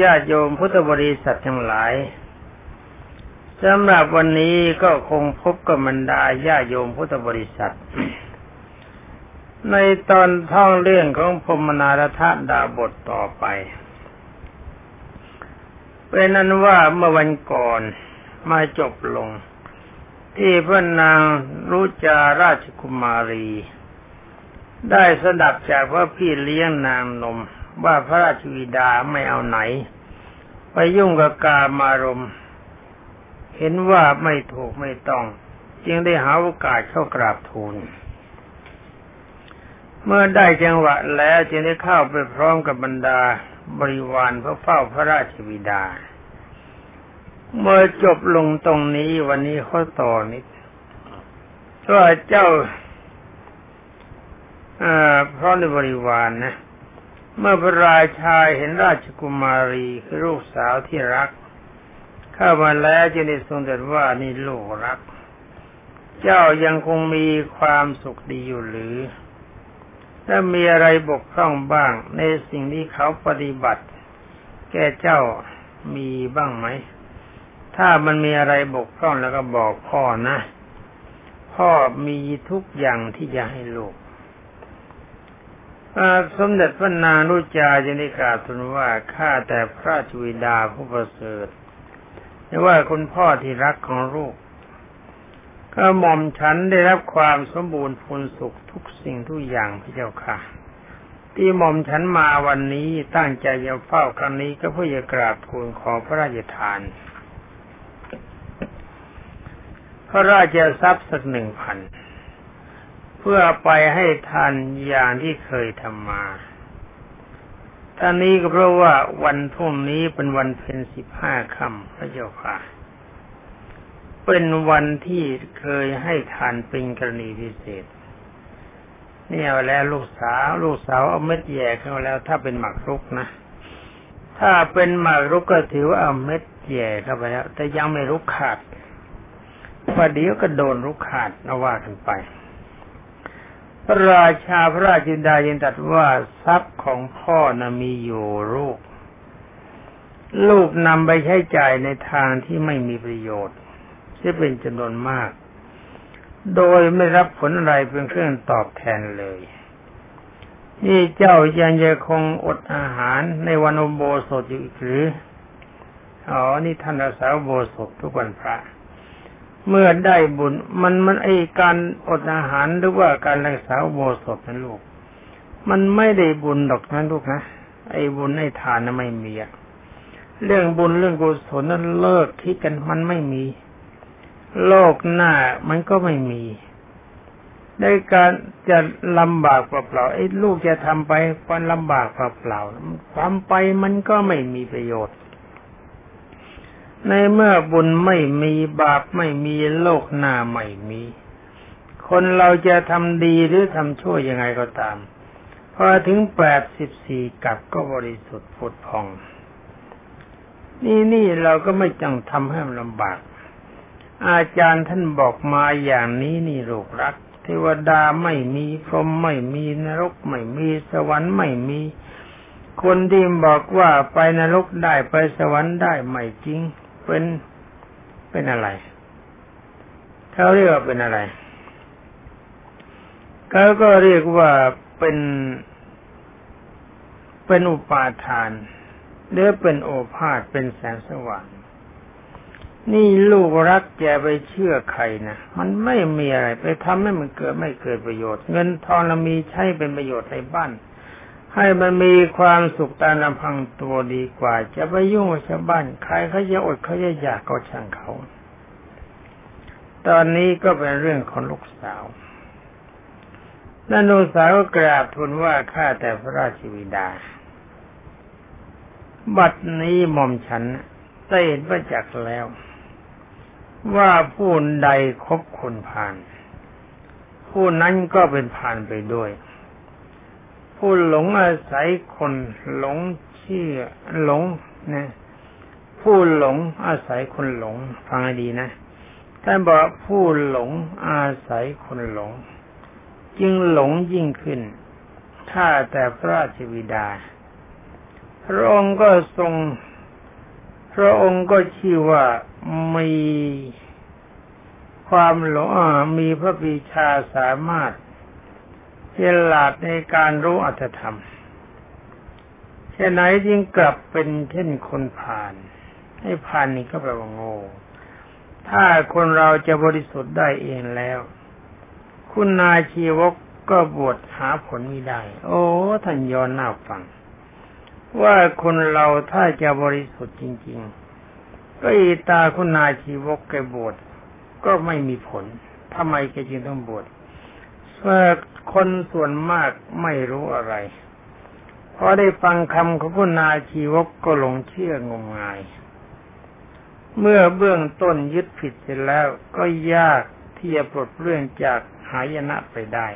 ญาติโยมพุทธบริษัททั้งหลายสำหรับวันนี้ก็คงพบกับบรรดาญาโยมพุทธบริษัท ในตอนท่องเรื่องของพมนารทดาบทต่อไป เป็นนั้นว่าเมื่อวันก่อนมาจบลง ที่พระนางรุจาราชกุมารี ได้สดับจากว่าพี่เลี้ยงนางนม ว่าพระราชวิดาไม่เอาไหน ไปยุ่งกับกามารมเห็นว่าไม่ถูกไม่ต้อง จึงได้หาโอกาสเข้ากราบทูล เมื่อได้จังหวะแล้วจึงได้เข้าไปพร้อมกับบรรดาบริวารเพื่อเฝ้าพระราชบิดา เมื่อจบลงตรงนี้วันนี้ข้อต่อนิดว่าเจ้าเพราะในบริวารนนะ เมื่อพระราชาเห็นราชกุมารีคือลูกสาวที่รัก เข้ามาแล้วจึงได้ทรงตรัสว่านี่ลูกรัก เจ้ายังคงมีความสุขดีอยู่หรือ ถ้ามีอะไรบกพร่องบ้าง ในสิ่งที่เขาปฏิบัติ แก่เจ้ามีบ้างไหม ถ้ามันมีอะไรบกพร่องแล้วก็บอกพ่อนะ พ่อมีทุกอย่างที่จะให้ลูก สมเด็จพระนางรุจาจึงได้กาทูลว่าข้าแต่พระจุวิดาผู้ประเสริฐแต่ว่าคุณพ่อที่รักของลูกก็หม่อมฉันได้รับความสมบูรณ์พูนสุขทุกสิ่งทุกอย่างพระเจ้าค่ะ ที่หม่อมฉันมาวันนี้ตั้งใจจะเฝ้าครั้งนี้ก็เพื่อจะกราบทูลขอพระราชทาน พระราชทรัพย์สักหนึ่งพัน เพื่อไปให้ทานอย่างที่เคยทำมาท่านนี้ก็เพราะว่าวันทุ่งนี้เป็นวันเพ็ญสิบห้าค่ำพระเจ้าค่ะ เป็นวันที่เคยให้ทานเป็นกรณีพิเศษ เนี่ยแล้วลูกสาว ลูกสาวเอาเม็ดแย่เข้าแล้ว ถ้าเป็นหมากรุกนะ ถ้าเป็นหมากรุกก็ถือว่าเอาเม็ดแย่เข้าไปแล้ว แต่ยังไม่รุกขาดประเดี๋ยวก็โดนรุกขาดนะว่ากันไป ระราชาพระราชินดายังตรัสว่าทรัพย์ของพ่อนะมีอยู่ลูก ลูกนำไปใช้จ่ายในทางที่ไม่มีประโยชน์ที่เป็นจำนวนมาก โดยไม่รับผลอะไรเป็นเครื่องตอบแทนเลยนี่เจ้ายังจะคงอดอาหารในวันอโบสถอยู่อีกหรือ อ๋อ นี่ท่านรักษาโบสถทุกวันพระ เมื่อได้บุญมันมันไอการอดอาหารหรือว่าการรักษาโบสถนั้นลูก มันไม่ได้บุญดอกนั้นลูกนะไอ้บุญไอ้ทานนั้นไม่มีอะเรื่องบุญเรื่องกุศลนั้นเลิกคิดกันมันไม่มี โลกหน้ามันก็ไม่มีในการจะลำบากเปล่าๆไอ้ลูกจะทำไปมันลำบากเปล่าๆทำไปมันก็ไม่มีประโยชน์ ในเมื่อบุญไม่มีบาปไม่มีโลกหน้าไม่มี คนเราจะทำดีหรือทำชั่วยังไงก็ตามพอถึงแปดสิบสี่กับก็บริสุทธิ์ผุดพอง นี่นี่เราก็ไม่จังทำให้มันลำบาก อาจารย์ท่านบอกมาอย่างนี้นี่ลูกรัก เทวดาไม่มีพรหมไม่มีนรกไม่มีสวรรค์ไม่มี คนที่บอกว่าไปนรกได้ไปสวรรค์ได้ไม่จริง เป็นเป็นอะไรเขาเรียกว่าเป็นอะไรเขาก็เรียกว่าเป็นเป็นอุปาทานหรือเป็นโอภาษเป็นแสงสว่างนี่ลูกรักแกไปเชื่อใครนะมันไม่มีอะไรไปทำให้มันเกิดไม่เกิดประโยชน์ เงินทองเรามีใช้เป็นประโยชน์ในบ้าน ให้มันมีความสุขตามลำพังตัวดีกว่า จะไปยุ่งกับชาวบ้านใครเขาจะอดเขาจะอยากก็ช่างเขา ตอนนี้ก็เป็นเรื่องของลูกสาวนั่นลูกสาวก็กราบทูลว่าข้าแต่พระราชวิดา บัดนี้หม่อมฉันได้เห็นประจักษ์แล้ว ว่าผู้ใดคบคนผ่าน ผู้นั้นก็เป็นผ่านไปด้วย ผู้หลงอาศัยคน หลงเชื่อหลงนะผู้หลงอาศัยคนหลง ฟังให้ดีนะท่านบอกผู้หลงอาศัยคนหลง จึงหลงยิ่งขึ้นถ้าแต่พระราชวิดา พระองค์ก็ทรง พระองค์ก็ชื่อว่ามีความหลงมีพระปีชาสามารถ ฉลาดในการรู้อัตธรรมเช่นไหนจึงกลับเป็นเช่นคนผ่าน ให้ผ่านนี่ก็แปลว่าโง่ถ้าคนเราจะบริสุทธิ์ได้เองแล้ว คุณนายชีวกก็บวชหาผลไม่ได้ โอ้ท่านย้อนหน้าฟัง ว่าคนเราถ้าจะบริสุทธิ์จริง ๆ ก็อีตาคุณนายชีวกแกบวชก็ไม่มีผลทำไมแกจึงต้องบวชเพราะ คนส่วนมากไม่รู้อะไรพอได้ฟังคำของคุณนาชีวกก็หลงเชื่องมงาย เมื่อเบื้องต้นยึดผิดเสร็จแล้วก็ยากที่จะปลดเรื่องจากหายนะไปได้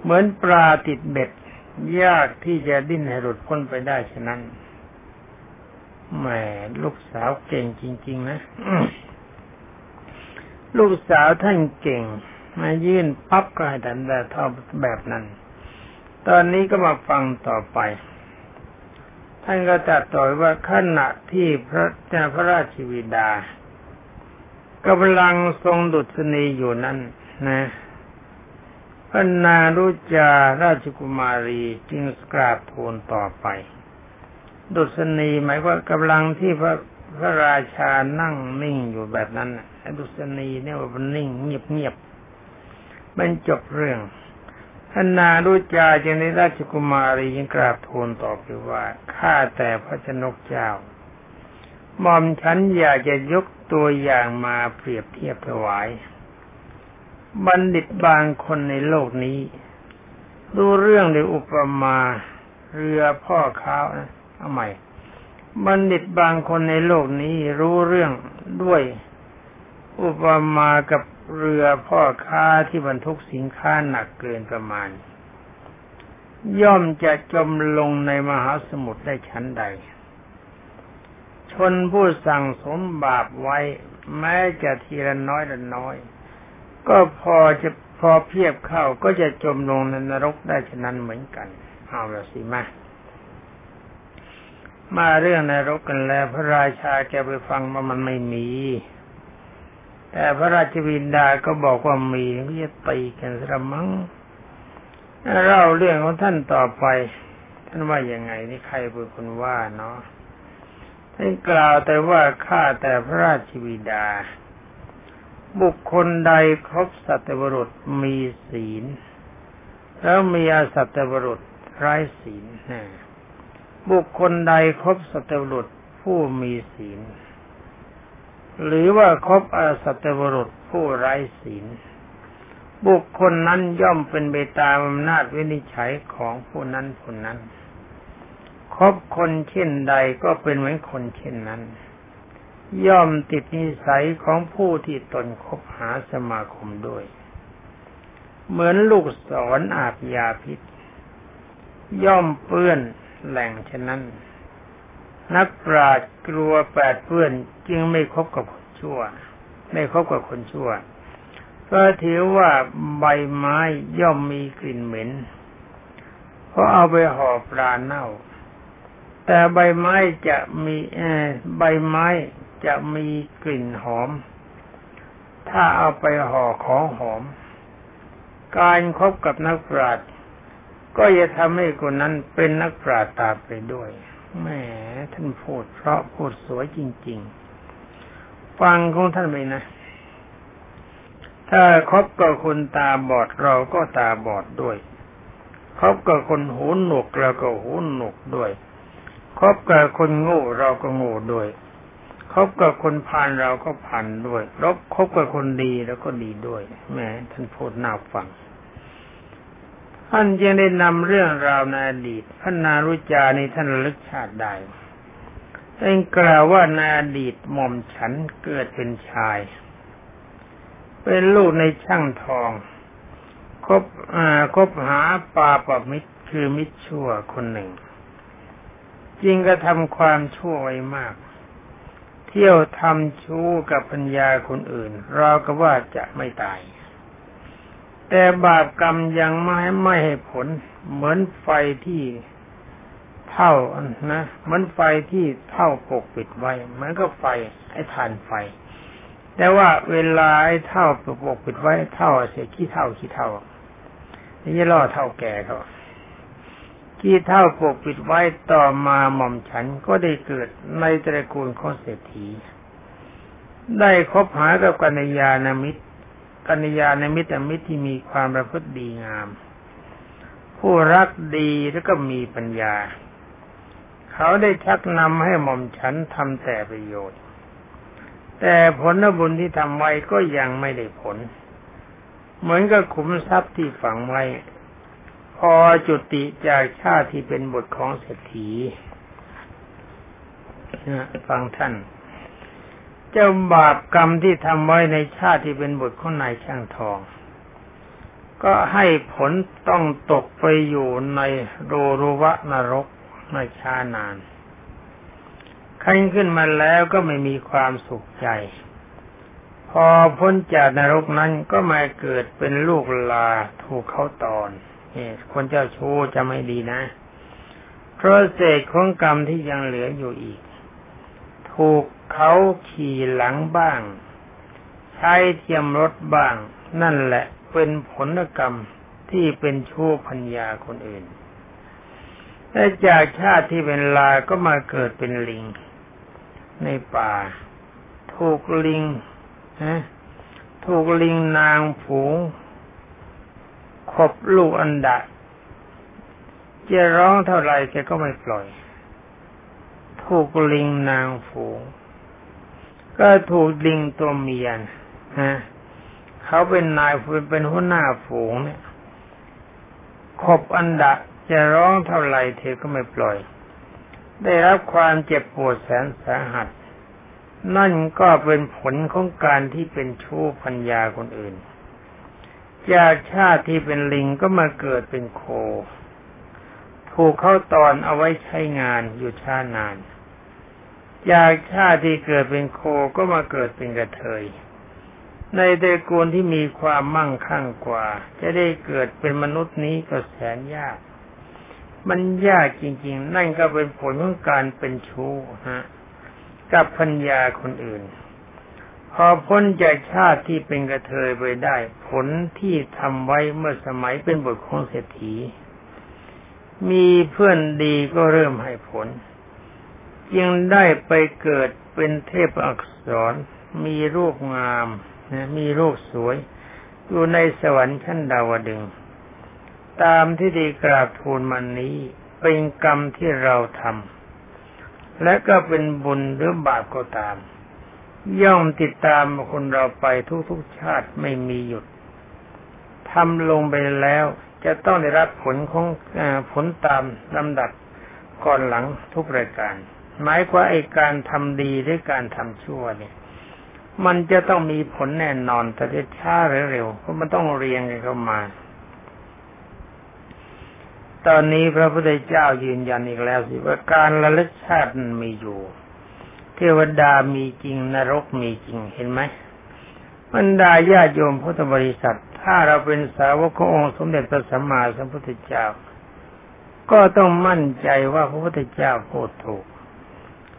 เหมือนปลาติดเบ็ด ยากที่จะดิ้นให้หลุดพ้นไปได้ฉะนั้นแหมลูกสาวเก่งจริง ๆ นะ ลูกสาวท่านเก่ง มายื่นปั๊บก็ให้ดันแบบท่อแบบนั้น ตอนนี้ก็มาฟังต่อไป ท่านก็ตัดต่อว่าขณะที่พระเจ้าพระราชวิดากำลังทรงดุษณีอยู่นั้นนะพระนารุจาราชกุมารีจึงกราบทูลต่อไป ดุษณีหมายว่ากำลังที่พระพระราชานั่งนิ่งอยู่แบบนั้นดุษณีเนี่ยว่ามันนิ่งเงียบเงียบ มันจบเรื่องท่านนารุจาจึงได้ราชกุมารียังกราบทูลต่อไปว่าข้าแต่พระชนกเจ้าหม่อมฉันอยากจะยกตัวอย่างมาเปรียบเทียบถวาย บัณฑิตบางคนในโลกนี้ ดูเรื่องในอุปมาเรือพ่อค้าเอาใหม่บัณฑิตบางคนในโลกนี้รู้เรื่องด้วยอุปมากับ เรือพ่อค้าที่บรรทุกสินค้าหนักเกินประมาณ ย่อมจะจมลงในมหาสมุทรได้ชั้นใด ชนผู้สั่งสมบาปไว้ แม้จะทีละน้อยละน้อย ก็พอจะพอเพียบเข้าก็จะจมลงในนรกได้ฉะนั้นเหมือนกันเอาละสิมามาเรื่องนรกกันแล้ว พระราชาจะไปฟังว่ามันไม่มี แต่พระราชวินดาก็บอกว่ามีก็จะตีกันสระมังเล่าเรื่องของท่านต่อไป ท่านว่ายังไงนี่ใครเป็นคนว่าเนาะท่านกล่าวแต่ว่าข้าแต่พระราชวิดา บุคคลใดครบสัตวรุษมีศีล แล้วมีอาสัตวรุษไร้ศีลบุคคลใดครบสัตวรุษผู้มีศีล หรือว่าคบอาสัตวรุษผู้ไร้ศีล บุคคลนั้นย่อมเป็นไปตามอำนาจวินิจฉัยของผู้นั้นผู้นั้นคบคนเช่นใดก็เป็นเหมือนคนเช่นนั้น ย่อมติดนิสัยของผู้ที่ตนคบหาสมาคมด้วย เหมือนลูกศรออาบยาพิษ ย่อมเปื้อนแหล่งฉะนั้น นักปราชญ์กลัวแปดเพื่อนจึงไม่คบกับค ชั่ว ไม่คบกับคนชั่ว เพราะถือว่าใบไม้ย่อมมีกลิ่นเหม็น เพราะเอาไปห่อปลาเน่า แต่ใบไม้จะมีใบไม้จะมีกลิ่นหอม ถ้าเอาไปห่อของหอม การครบกับนักปราชญ์ก็จะทำให้คนนั้นเป็นนักปราชญ์ตามไปด้วยแหมท่านพูดเพราะพูดสวยจริง ๆ ฟังของท่านไปนะ ถ้าคบกับคนตาบอดเราก็ตาบอดด้วยคบกับคนหูหนวกเราก็หูหนวกด้วยคบกับคนโง่เราก็โง่ด้วยคบกับคนผ่านเราก็ผ่านด้วยรบคบกับคนดีแล้วก็ดีด้วยแม้ท่านพูดน่าฟังท่านจึงได้นำเรื่องราวในอดีตพระนารุจาในท่านระลึกชาติได้ ท่านกล่าวว่าในอดีตหม่อมฉันเกิดเป็นชาย เป็นลูกในช่างทอง คบอ่าคบหาปาปมิตรคือมิตรชั่วคนหนึ่งจริงก็ทำความชั่วไว้มาก เที่ยวทำชู้กับปัญญาคนอื่น เราก็ว่าจะไม่ตาย แต่บาปกรรมยังไม่ไม่ให้ผลเหมือนไฟที่ เท่านะมันไฟที่เท่าปกปิดไว้มันก็ไฟไอ้ทานไฟ แต่ว่าเวลาไอ้เท่าปกปิดไว้เท่าเสียขี้เท่าขี้เท่านี่ล่อเท่าแก่เขาขี้เท่าปกปิดไว้ต่อมาหม่อมฉันก็ได้เกิดในตระกูลของเศรษฐี ได้คบหากับกัญญาณมิตรกัญญาณมิตรมิตรที่มีความประพฤติดีงาม ผู้รักดีแล้วก็มีปัญญา เขาได้ชักนำให้หม่อมฉันทำแต่ประโยชน์ แต่ผลบุญที่ทำไว้ก็ยังไม่ได้ผล เหมือนกับขุมทรัพย์ที่ฝังไว้ พอจุติจากชาติที่เป็นบทของเศรษฐีฟังท่าน เจ้าบาปกรรมที่ทำไว้ในชาติที่เป็นบทของนายช่างทอง ก็ให้ผลต้องตกไปอยู่ในโรรุวะนรก ในชานานขั้นขึ้นมาแล้วก็ไม่มีความสุขใจ พอพ้นจากนรกนั้นก็มาเกิดเป็นลูกลาถูกเขาตอนคนเจ้าชู้จะไม่ดีนะ เพราะเศษของกรรมที่ยังเหลืออยู่อีก ถูกเขาขี่หลังบ้าง ใช้เทียมรถบ้าง นั่นแหละเป็นผลกรรมที่เป็นชู้พัญญาคนอื่น และจากชาติที่เป็นลาก็มาเกิดเป็นลิง ในป่า ถูกลิงฮะถูกลิงนางผูงขบลูกอันดะจะร้องเท่าไรแกก็ไม่ปล่อย ถูกลิงนางฝูง ก็ถูกลิงตัวเมียนฮะเขาเป็นนายเป็นหัวหน้าฝูงเนี่ยขบอันดะ จะร้องเท่าไหร่เธอก็ไม่ปล่อย ได้รับความเจ็บปวดแสนสาหัส นั่นก็เป็นผลของการที่เป็นชู้พัญญาคนอื่น จากชาติที่เป็นลิงก็มาเกิดเป็นโค ถูกเข้าตอนเอาไว้ใช้งานอยู่ชาตินาน จากชาติที่เกิดเป็นโคก็มาเกิดเป็นกระเทยในตระกูลที่มีความมั่งคั่งกว่า จะได้เกิดเป็นมนุษย์นี้ก็แสนยาก มันยากจริง ๆ นั่นก็เป็นผลของการเป็นชู้ฮะ กับพัญญาคนอื่น พอพ้นจากชาติที่เป็นกระเทยไปได้ ผลที่ทำไว้เมื่อสมัยเป็นบทของเศรษฐี มีเพื่อนดีก็เริ่มให้ผลยังได้ไปเกิดเป็นเทพอักษร มีรูปงามนะมีรูปสวย อยู่ในสวรรค์ชั้นดาวดึง ตามที่ดีกราบทูลมันนี้เป็นกรรมที่เราทำและก็เป็นบุญหรือบาปก็ตาม ย่อมติดตามคนเราไปทุกๆชาติไม่มีหยุดทำลงไปแล้วจะต้องได้รับผลของอผลตามลำดับก่อนหลังทุกรายการ หมายความไอ้การทำดีหรือการทำชั่วเนี่ย มันจะต้องมีผลแน่นอนแต่จะช้าหรือเร็วเพราะมันต้องเรียงกันเข้ามา ตอนนี้พระพุทธเจ้ายืนยันอีกแล้วสิว่าการระลึกชาติมีอยู่เทวดามีจริงนรกมีจริงเห็นไหมบรรดาญาโยมพุทธบริษัท ถ้าเราเป็นสาวกขององค์สมเด็จพระสัมมาสัมพุทธเจ้า ก็ต้องมั่นใจว่าพระพุทธเจ้าพูดถูก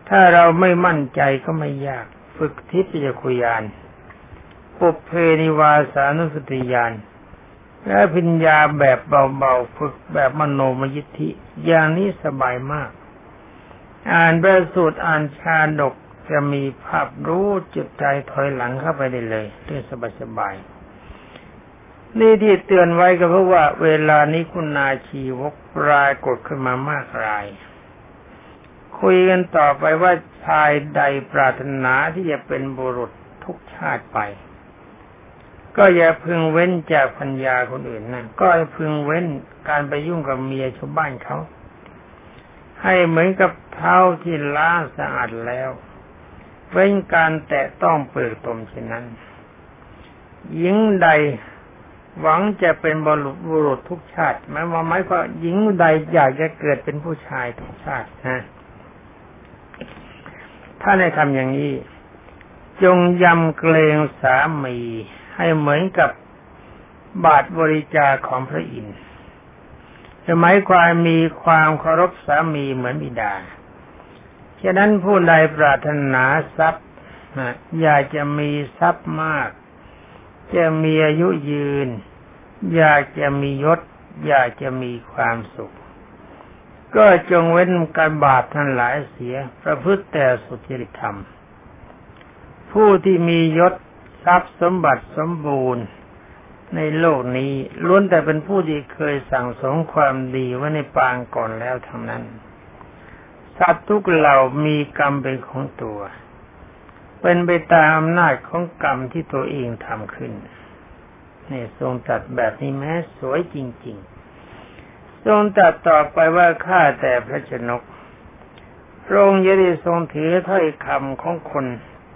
ถ้าเราไม่มั่นใจก็ไม่ยาก ฝึกทิพยคุยานปุเพนิวาสานุสติยาน และพิญญาแบบเบาๆฝึกแบบมโนมยิทธิ อย่างนี้สบายมาก อ่านประสูตรอ่านชาดกจะมีภาพรู้จิตใจถอยหลังเข้าไปได้เลยเรื่องสบายๆนี่ที่เตือนไว้ก็เพราะว่า เวลานี้คุณนาชีวกรายกดขึ้นมามากราย คุยกันต่อไปว่าชายใดปรารถนาที่จะเป็นบุรุษทุกชาติไป ก็อย่าพึงเว้นจากพัญญาคนอื่นนะก็พึงเว้นการไปยุ่งกับเมียชาวบ้านเขา ให้เหมือนกับเท้าที่ล้างสะอาดแล้ว เว้นการแตะต้องเปลือกตมเช่นนั้น หญิงใดหวังจะเป็นบรุษบุรุษทุกชาติหมายว่าหมายว่าหญิงใดอยากจะเกิดเป็นผู้ชายทุกชาตินะถ้าในทำอย่างนี้ จงยำเกรงสามี ให้เหมือนกับบาทบริจาของพระอินทร์จะหมายความมีความเคารพสามีเหมือนบิดา ฉะนั้นผู้ใดปรารถนาทรัพย์อยากจะมีทรัพย์มาก จะมีอายุยืน อยากจะมียศ อยากจะมีความสุข ก็จงเว้นการบาปทั้งหลายเสีย ประพฤติแต่สุจริตธรรม ผู้ที่มียศ ทรัพย์สมบัติสมบูรณ์ ในโลกนี้ล้วนแต่เป็นผู้ที่เคยสั่งสมความดีไว้ในปางก่อนแล้วทั้งนั้นสัตว์ทุกเหล่ามีกรรมเป็นของตัว เป็นไปตามอำนาจของกรรมที่ตัวเองทำขึ้นนี่ทรงตัดแบบนี้แม้สวยจริง ๆ ทรงตัดต่อไปว่าข้าแต่พระชนกพระองค์ยได้ทรงถือถ้อยคำของคน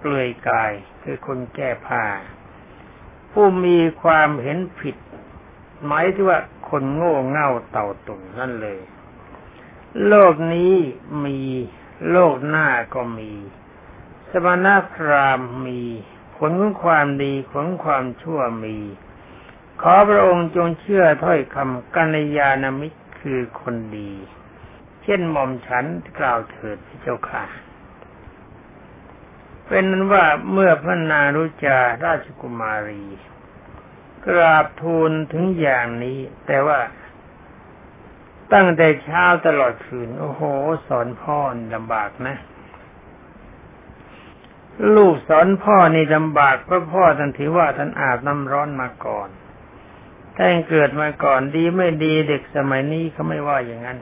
เปลือยกายคือคนแก้ผ้าผู้มีความเห็นผิด หมายถึงว่าคนโง่เง่าเต่าตุ่นนั่นเลย โลกนี้มีโลกหน้าก็มี สมณพราหมณ์มีผลของความดีผลความชั่วมี ขอพระองค์จงเชื่อถ้อยคำกัญยาณมิตรคือคนดี เช่นหม่อมฉันกล่าวเถิดพระเจ้าค่ะ เป็นนั้นว่าเมื่อพระนารุจาราชกุมารี กราบทูลถึงอย่างนี้ แต่ว่าตั้งแต่เช้าตลอดคืน โอ้โห สอนพ่อลำบากนะ ลูกสอนพ่อนี่ลำบากเพราะพ่อท่านถือว่าท่านอาบน้ำร้อนมาก่อนท่านเกิดมาก่อนดีไม่ดีเด็กสมัยนี้เขาไม่ว่าอย่างนั้น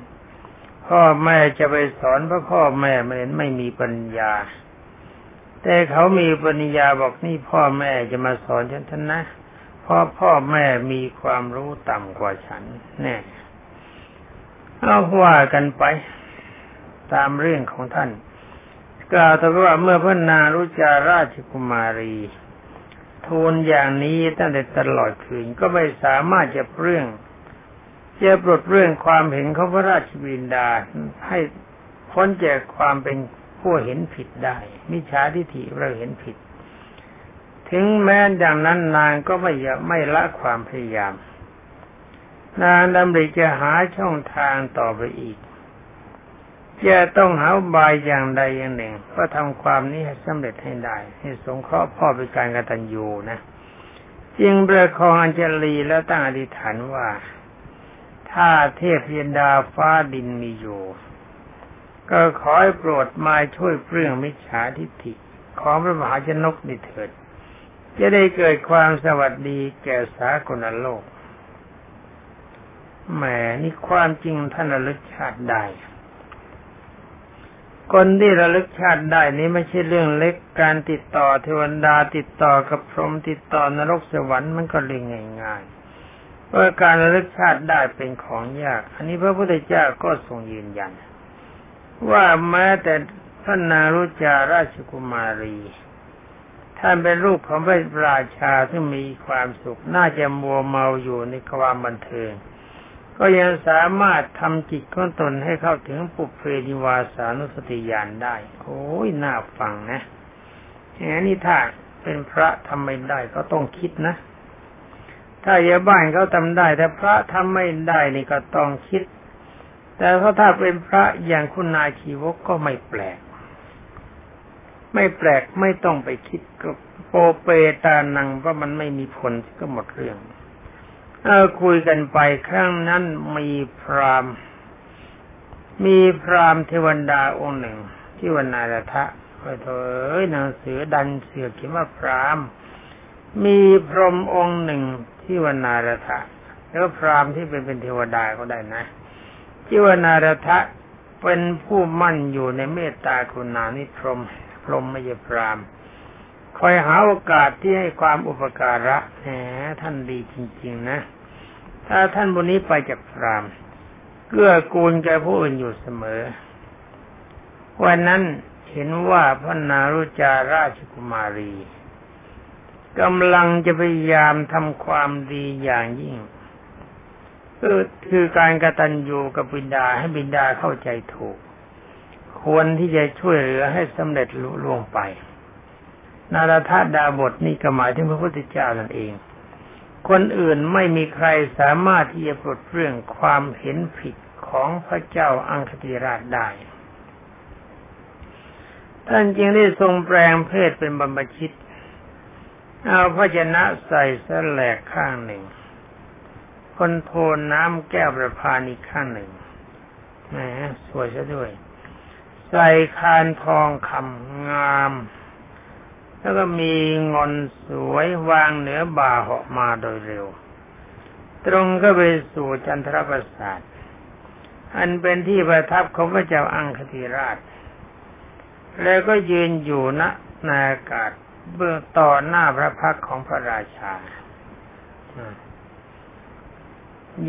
พ่อแม่จะไปสอนเพราะพ่อแม่ไม่ไม่มีปัญญา แต่เขามีปัญญาบอกนี่พ่อแม่จะมาสอนฉันท่านนะเพราะพ่อแม่มีความรู้ต่ำกว่าฉันแน่เอาว่ากันไป ตามเรื่องของท่านกล่าวแต่ว่าเมื่อพระนารุจาราชกุมารีทูลอย่างนี้ตั้งแต่ตลอดคืนก็ไม่สามารถจะเรื่องจะปลดเรื่องความเห็นของพระราชบินดาให้พ้นจากความเป็น ผู้เห็นผิดได้ มิจฉาทิฏฐิเราเห็นผิด ถึงแม้ดังนั้นนางก็ไม่ไม่ละความพยายาม นางดำริจะหาช่องทางต่อไปอีกจะต้องหาบายอย่างใดอย่างหนึ่งเพื่อทำความนี้ให้สำเร็จให้ได้ให้สงเคราะห์พ่อเป็นการกตัญญูนะจึงประคองอัญเจลีแล้วตั้งอธิษฐานว่า ถ้าเทพยนดาฟ้าดินมีอยู่ ก็ขอให้โปรดมาช่วยเปลื้องมิจฉาทิฏฐิของพระมหาชนกนิเถิด จะได้เกิดความสวัสดีแก่สากลโลกแหมนี่ความจริงท่านระลึกชาติได้ คนที่ระลึกชาติได้นี้ไม่ใช่เรื่องเล็กการติดต่อเทวดาติดต่อกับพรหมติดต่อนรกสวรรค์มันก็เรื่องง่ายๆเพราะการระลึกชาติได้เป็นของยาก อันนี้พระพุทธเจ้าก็ทรงยืนยัน ว่าแม้แต่พระนารุจาราชกุมารี ท่านเป็นลูกของพระราชาที่มีความสุข น่าจะมัวเมาอยู่ในความบันเทิง ก็ยังสามารถทำจิตของตนให้เข้าถึงปุเพนิวาสานุสติญาณได้ โอ้ยน่าฟังนะแหนนี่ถ้าเป็นพระทำไม่ได้ก็ต้องคิดนะ ถ้าอย่าบ้านเขาทำได้ แต่พระทำไม่ได้นี่ก็ต้องคิด แต่ถ้าเป็นพระอย่างคุณนาคีวกก็ไม่แปลก ไม่แปลกไม่ต้องไปคิดก็โปเปตานังเพราะมันไม่มีผลก็หมดเรื่อง เออคุยกันไปครั้งนั้นมีพรามมีพรามเทวดาองค์หนึ่งที่วันนาระทะไปเถอยหนังสือดันเสือเขียนว่าพรามมีพรหมองค์หนึ่งที่วันนาระทะแล้วพรามที่เป็นเป็นเทวดาก็ได้นะ ที่ว่านารทะเป็นผู้มั่นอยู่ในเมตตาคุณานิพรมพรหมไม่ใช่พรามคอยหาโอกาสที่ให้ความอุปการะแหมท่านดีจริง ๆ นะ ถ้าท่านบนนี้ไปจากพรามเกื้อกูลแกผู้อื่นอยู่เสมอ วันนั้นเห็นว่าพระนารุจาราชกุมารีกำลังจะพยายามทำความดีอย่างยิ่ง คือคือการกระตันยูกับบิดาให้บิดาเข้าใจถูก ควรที่จะช่วยเหลือให้สำเร็จลุล่วงไป นาราธาดาบทนี่ก็หมายถึงพระพุทธเจ้านั่นเอง คนอื่นไม่มีใครสามารถที่จะปลดเรื่องความเห็นผิดของพระเจ้าอังคติราชได้ท่านจึงได้ทรงแปลงเพศเป็นบรรพชิต เอาพระชนะใส่สแลกข้างหนึ่ง คนโทนน้ำแก้วประพานอีกข้างหนึ่งแหมสวยซะด้วย ใส่คานทองคำงาม แล้วก็มีงอนสวยวางเหนือบ่าเหาะมาโดยเร็ว ตรงก็ไปสู่จันทรประสาทอันเป็นที่ประทับของพระเจ้าอังคติราช แล้วก็ยืนอยู่ณในอากาศเบื้องต่อหน้าพระพักของพระราชา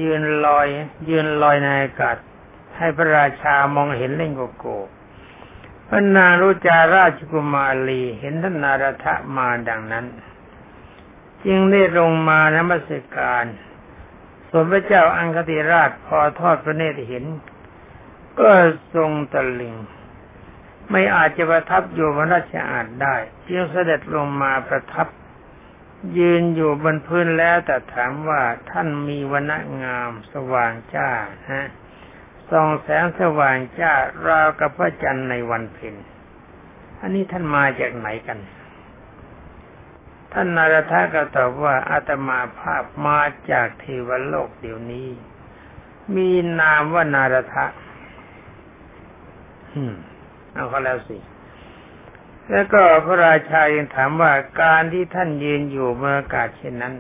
ยืนลอย ยืนลอยในอากาศ ให้พระราชามองเห็นเล่งโกโก้พระนางรุจาราชกุมารีเห็นท่านนารทะมาดังนั้น จึงได้ลงมานมัสการส่วนพระเจ้าอังคติราชพอทอดพระเนตรเห็น ก็ทรงตะลึงไม่อาจจะประทับอยู่บนราชอาณได้จึงเสด็จลงมาประทับ ยืนอยู่บนพื้นแล้วแต่ถามว่าท่านมีวันงามสว่างจ้าฮะส่องแสงสว่างจ้าราวกับพระจันทร์ในวันเพ็ญอันนี้ท่านมาจากไหนกัน ท่านนารทะก็ตอบว่าอาตมาภาพมาจากเทวโลกเดี๋ยวนี้ มีนามว่านารทะอืมเอาเขาแล้วสิ แล้วก็พระราชายังถามว่าการที่ท่านยืนอยู่บนอากาศเช่นนั้น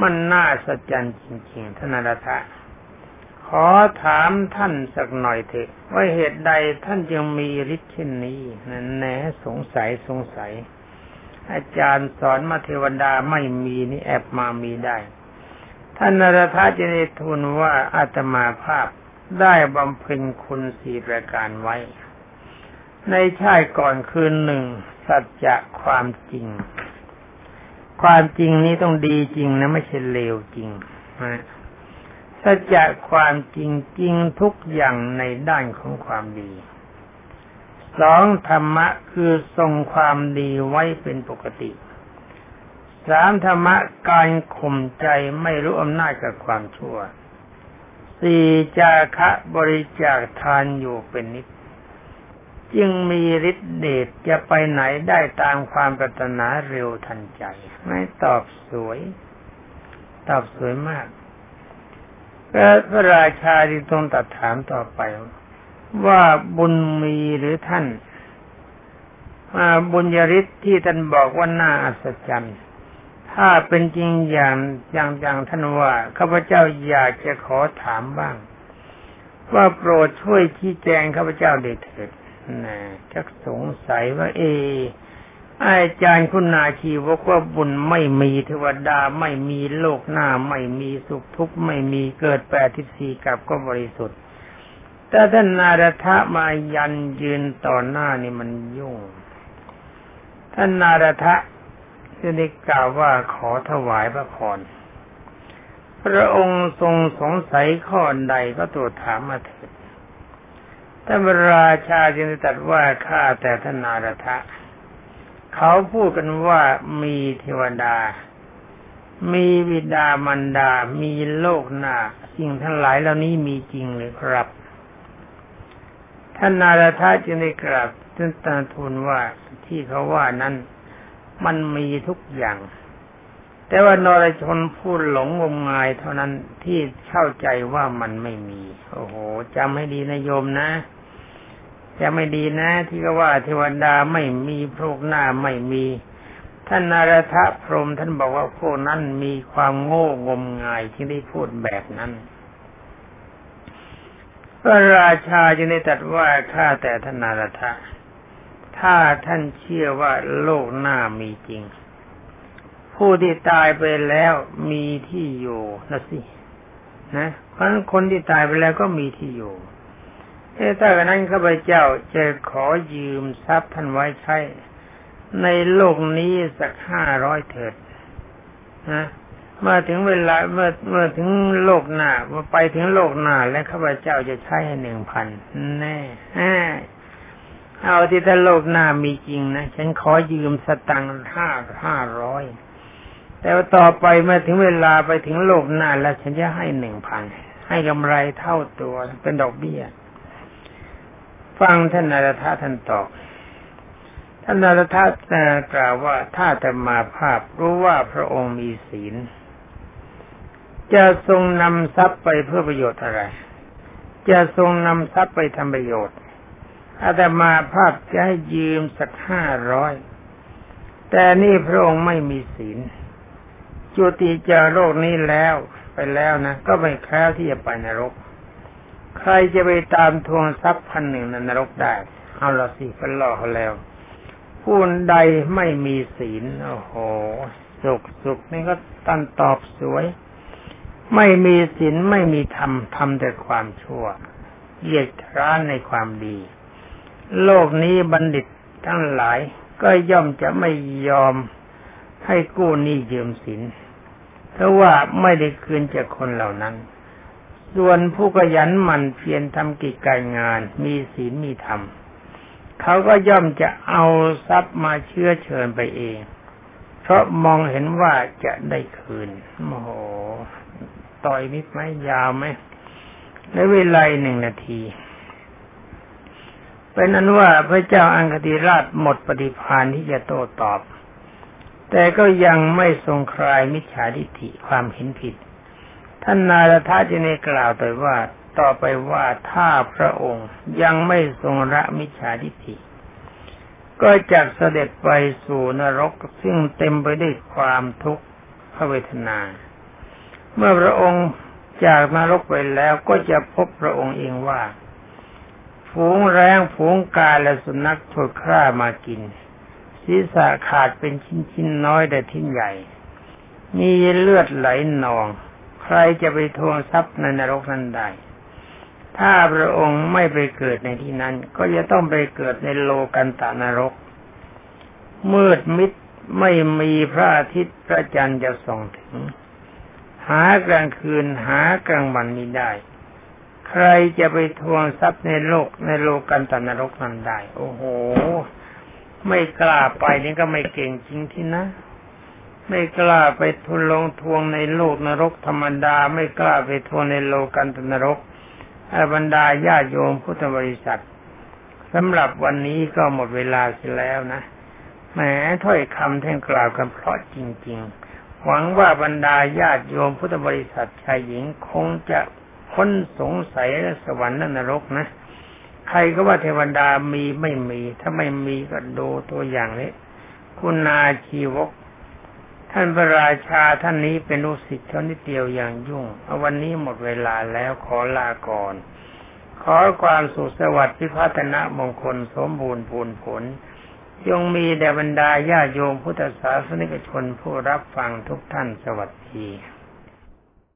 มันน่าสัจจันจริงๆ ท่านนารทะขอถามท่านสักหน่อยเถอะ ว่าเหตุใดท่านจึงมีฤทธิ์เช่นนี้นั่นแน่สงสัยสงสัย อาจารย์สอนมาเทวดาไม่มีนี่แอบมามีได้ ท่านนรธาจะได้ทูลว่าอาตมาภาพได้บำเพ็ญคุณสี่ประการไว้ ในชาติก่อนคืนหนึ่ง สัจจะความจริง ความจริงนี้ต้องดีจริงนะไม่ใช่เลวจริงนะสัจจะความจริงจริงทุกอย่างในด้านของความดีสองธรรมะคือทรงความดีไว้เป็นปกติสามธรรมะการข่มใจไม่รู้อำนาจกับความชั่วสี่จาคะบริจาคทานอยู่เป็นนิด จึงมีฤทธิเดชจะไปไหนได้ตามความปรารถนาเร็วทันใจ ไม่ตอบสวย ตอบสวยมากพระราชาที่ทรงตัดถามต่อไป ว่าบุญมีหรือท่านบุญยริศที่ท่านบอกว่าน่าอัศจรรย์ถ้าเป็นจริงอย่างอย่างอย่างท่านว่าข้าพเจ้าอยากจะขอถามบ้าง ว่าโปรดช่วยชี้แจงข้าพเจ้าเถิด ชักสงสัยว่า เอ อาจารย์คุณนาชีบอกว่าบุญไม่มีเทวดาไม่มีโลกหน้า ไม่มีสุขทุกข์ไม่มีเกิดแปดทิศสี่กับก็บริสุทธิ์ แต่ท่านนารทะมายันยืนต่อหน้านี่มันยุ่ง ท่านนารทะจึงได้กล่าวว่าขอถวายพระพรพระองค์ทรงสงสัยข้อใดก็ตรวจถามมาเถิด ท่านราชาจึงได้ตรัสว่าข้าแต่ท่านนารทะ เขาพูดกันว่ามีเทวดา มีวิดามันดา มีโลกหน้าสิ่งทั้งหลายเหล่านี้มีจริงหรือครับ ท่านนารทาจึงได้กราบท่านตาทูลว่าที่เขาว่านั้นมันมีทุกอย่าง แต่ว่านรชนพูดหลงงมงายเท่านั้นที่เข้าใจว่ามันไม่มี โอ้โหจำให้ดีนะโยมนะ จะไม่ดีนะ ที่ก็ว่าเทวดาไม่มีพวกหน้าไม่มี ท่านนารทะพรมท่านบอกว่าพวกนั้นมีความโง่งมงายที่ได้พูดแบบนั้นพระราชาจึงได้ตรัสว่าข้าแต่ท่านนารทะถ้าท่านเชื่อว่าโลกหน้ามีจริง ผู้ที่ตายไปแล้วมีที่อยู่นะสินะเพราะคนที่ตายไปแล้วก็มีที่อยู่ เอ้ถ้ากันนั้นข้าพเจ้าจะขอยืมทรัพย์ท่านไว้ใช้ ในโลกนี้สักห้าร้อยเถิดนะเมื่อถึงเวลาเมื่อเมื่อถึงโลกหน้าเมื่อไปถึงโลกหน้าแล้วข้าพเจ้าจะใช้ให้หนึ่งพันแน่เอาที่ถ้าโลกหน้ามีจริงนะฉันขอยืมสตังค์ห้าห้าร้อยแต่ว่าต่อไปเมื่อถึงเวลาไปถึงโลกหน้าแล้วฉันจะให้หนึ่งพันให้กำไรเท่าตัวเป็นดอกเบี้ย ฟังท่านนารทะท่านตอบท่านนารทะกล่าวว่าถ้าแต่มาภาพรู้ว่าพระองค์มีศีล จะทรงนำทรัพย์ไปเพื่อประโยชน์อะไร จะทรงนำทรัพย์ไปทำประโยชน์อาตมาภาพจะให้ยืมสักห้าร้อย แต่นี่พระองค์ไม่มีศีล จุติจากโลกนี้แล้วไปแล้วนะ ก็ไม่แคล้วที่จะไปนรก ใครจะไปตามทวงทรัพย์พันหนึ่งในนรกได้ เอาละสิเป็นหล่อเขาแล้ว ผู้ใดไม่มีศีล โอ้โห สุขสุขนี่ก็ตันตอบสวย ไม่มีศีลไม่มีธรรมทำแต่ความชั่วเหยียดร้านในความดี โลกนี้บัณฑิตทั้งหลายก็ย่อมจะไม่ยอมให้กู้หนี้ยืมสินเพราะว่าไม่ได้คืนจากคนเหล่านั้น ส่วนผู้ขยันหมั่นเพียรทำกิจการงาน มีศีลมีธรรมเขาก็ย่อมจะเอาทรัพย์มาเชื้อเชิญไปเอง เพราะมองเห็นว่าจะได้คืนโอ้โหต่อยนิดไหมยาวไหมในเวลาหนึ่งนาทีเป็นนั้นว่าพระเจ้าอังคติราชหมดปฏิภาณที่จะโต้ตอบ แต่ก็ยังไม่ทรงคลายมิจฉาทิฏฐิความเห็นผิด ท่านนารทาจะในกล่าวต่อว่าต่อไปว่าถ้าพระองค์ยังไม่ทรงละมิจฉาทิฏฐิก็จะเสด็จไปสู่นรกซึ่งเต็มไปด้วยความทุกข์พระเวทนา เมื่อพระองค์จากนรกไปแล้วก็จะพบพระองค์เองว่า ฝูงแรงฝูงกาและสุนัขถูกฆ่ามากิน ศีรษะขาดเป็นชิ้นชิ้นน้อยแต่ทิ้นใหญ่ มีเลือดไหลนอง ใครจะไปทวงทรัพย์ในนรกนั้นได้ ถ้าพระองค์ไม่ไปเกิดในที่นั้น ก็จะต้องไปเกิดในโลกันตานรก มืดมิดไม่มีพระอาทิตย์พระจันทร์จะส่องถึง หากลางคืนหากลางวันไม่ได้ ใครจะไปทวงทรัพย์ในโลกในโลกันตนรกนั้นได้ โอ้โห ไม่กล้าไปนี่ก็ไม่เก่งจริงที่นะ ไม่กล้าไปทุนลงทวงในโลกนรกธรรมดา ไม่กล้าไปทวงในโลกันตนรกอบรรดาญาโยมพุทธบริษัทสำหรับวันนี้ก็หมดเวลาเสียแล้วนะแหมถ้อยคำท่งกล่าวกันเพราะจริง ๆ หวังว่าบรรดาญาติโยมพุทธบริษัทชายหญิงคงจะพ้นสงสัยและสวรรค์นรกนะ ใครก็ว่าเทวดามีไม่มี ถ้าไม่มีก็ดูตัวอย่างนี้ คุณนาชีวก ท่านพระราชาท่านนี้เป็นลูกศิษย์ท่านิดเดียวอย่างยุ่งเอาวันนี้หมดเวลาแล้วขอลาก่อน ขอความสุขสวัสดิ์พิพัฒนะมงคลสมบูรณ์ผลผลยงมีแด่บรรดาญาโยมพุทธศาสนิกชนผู้รับฟังทุกท่านสวัสดี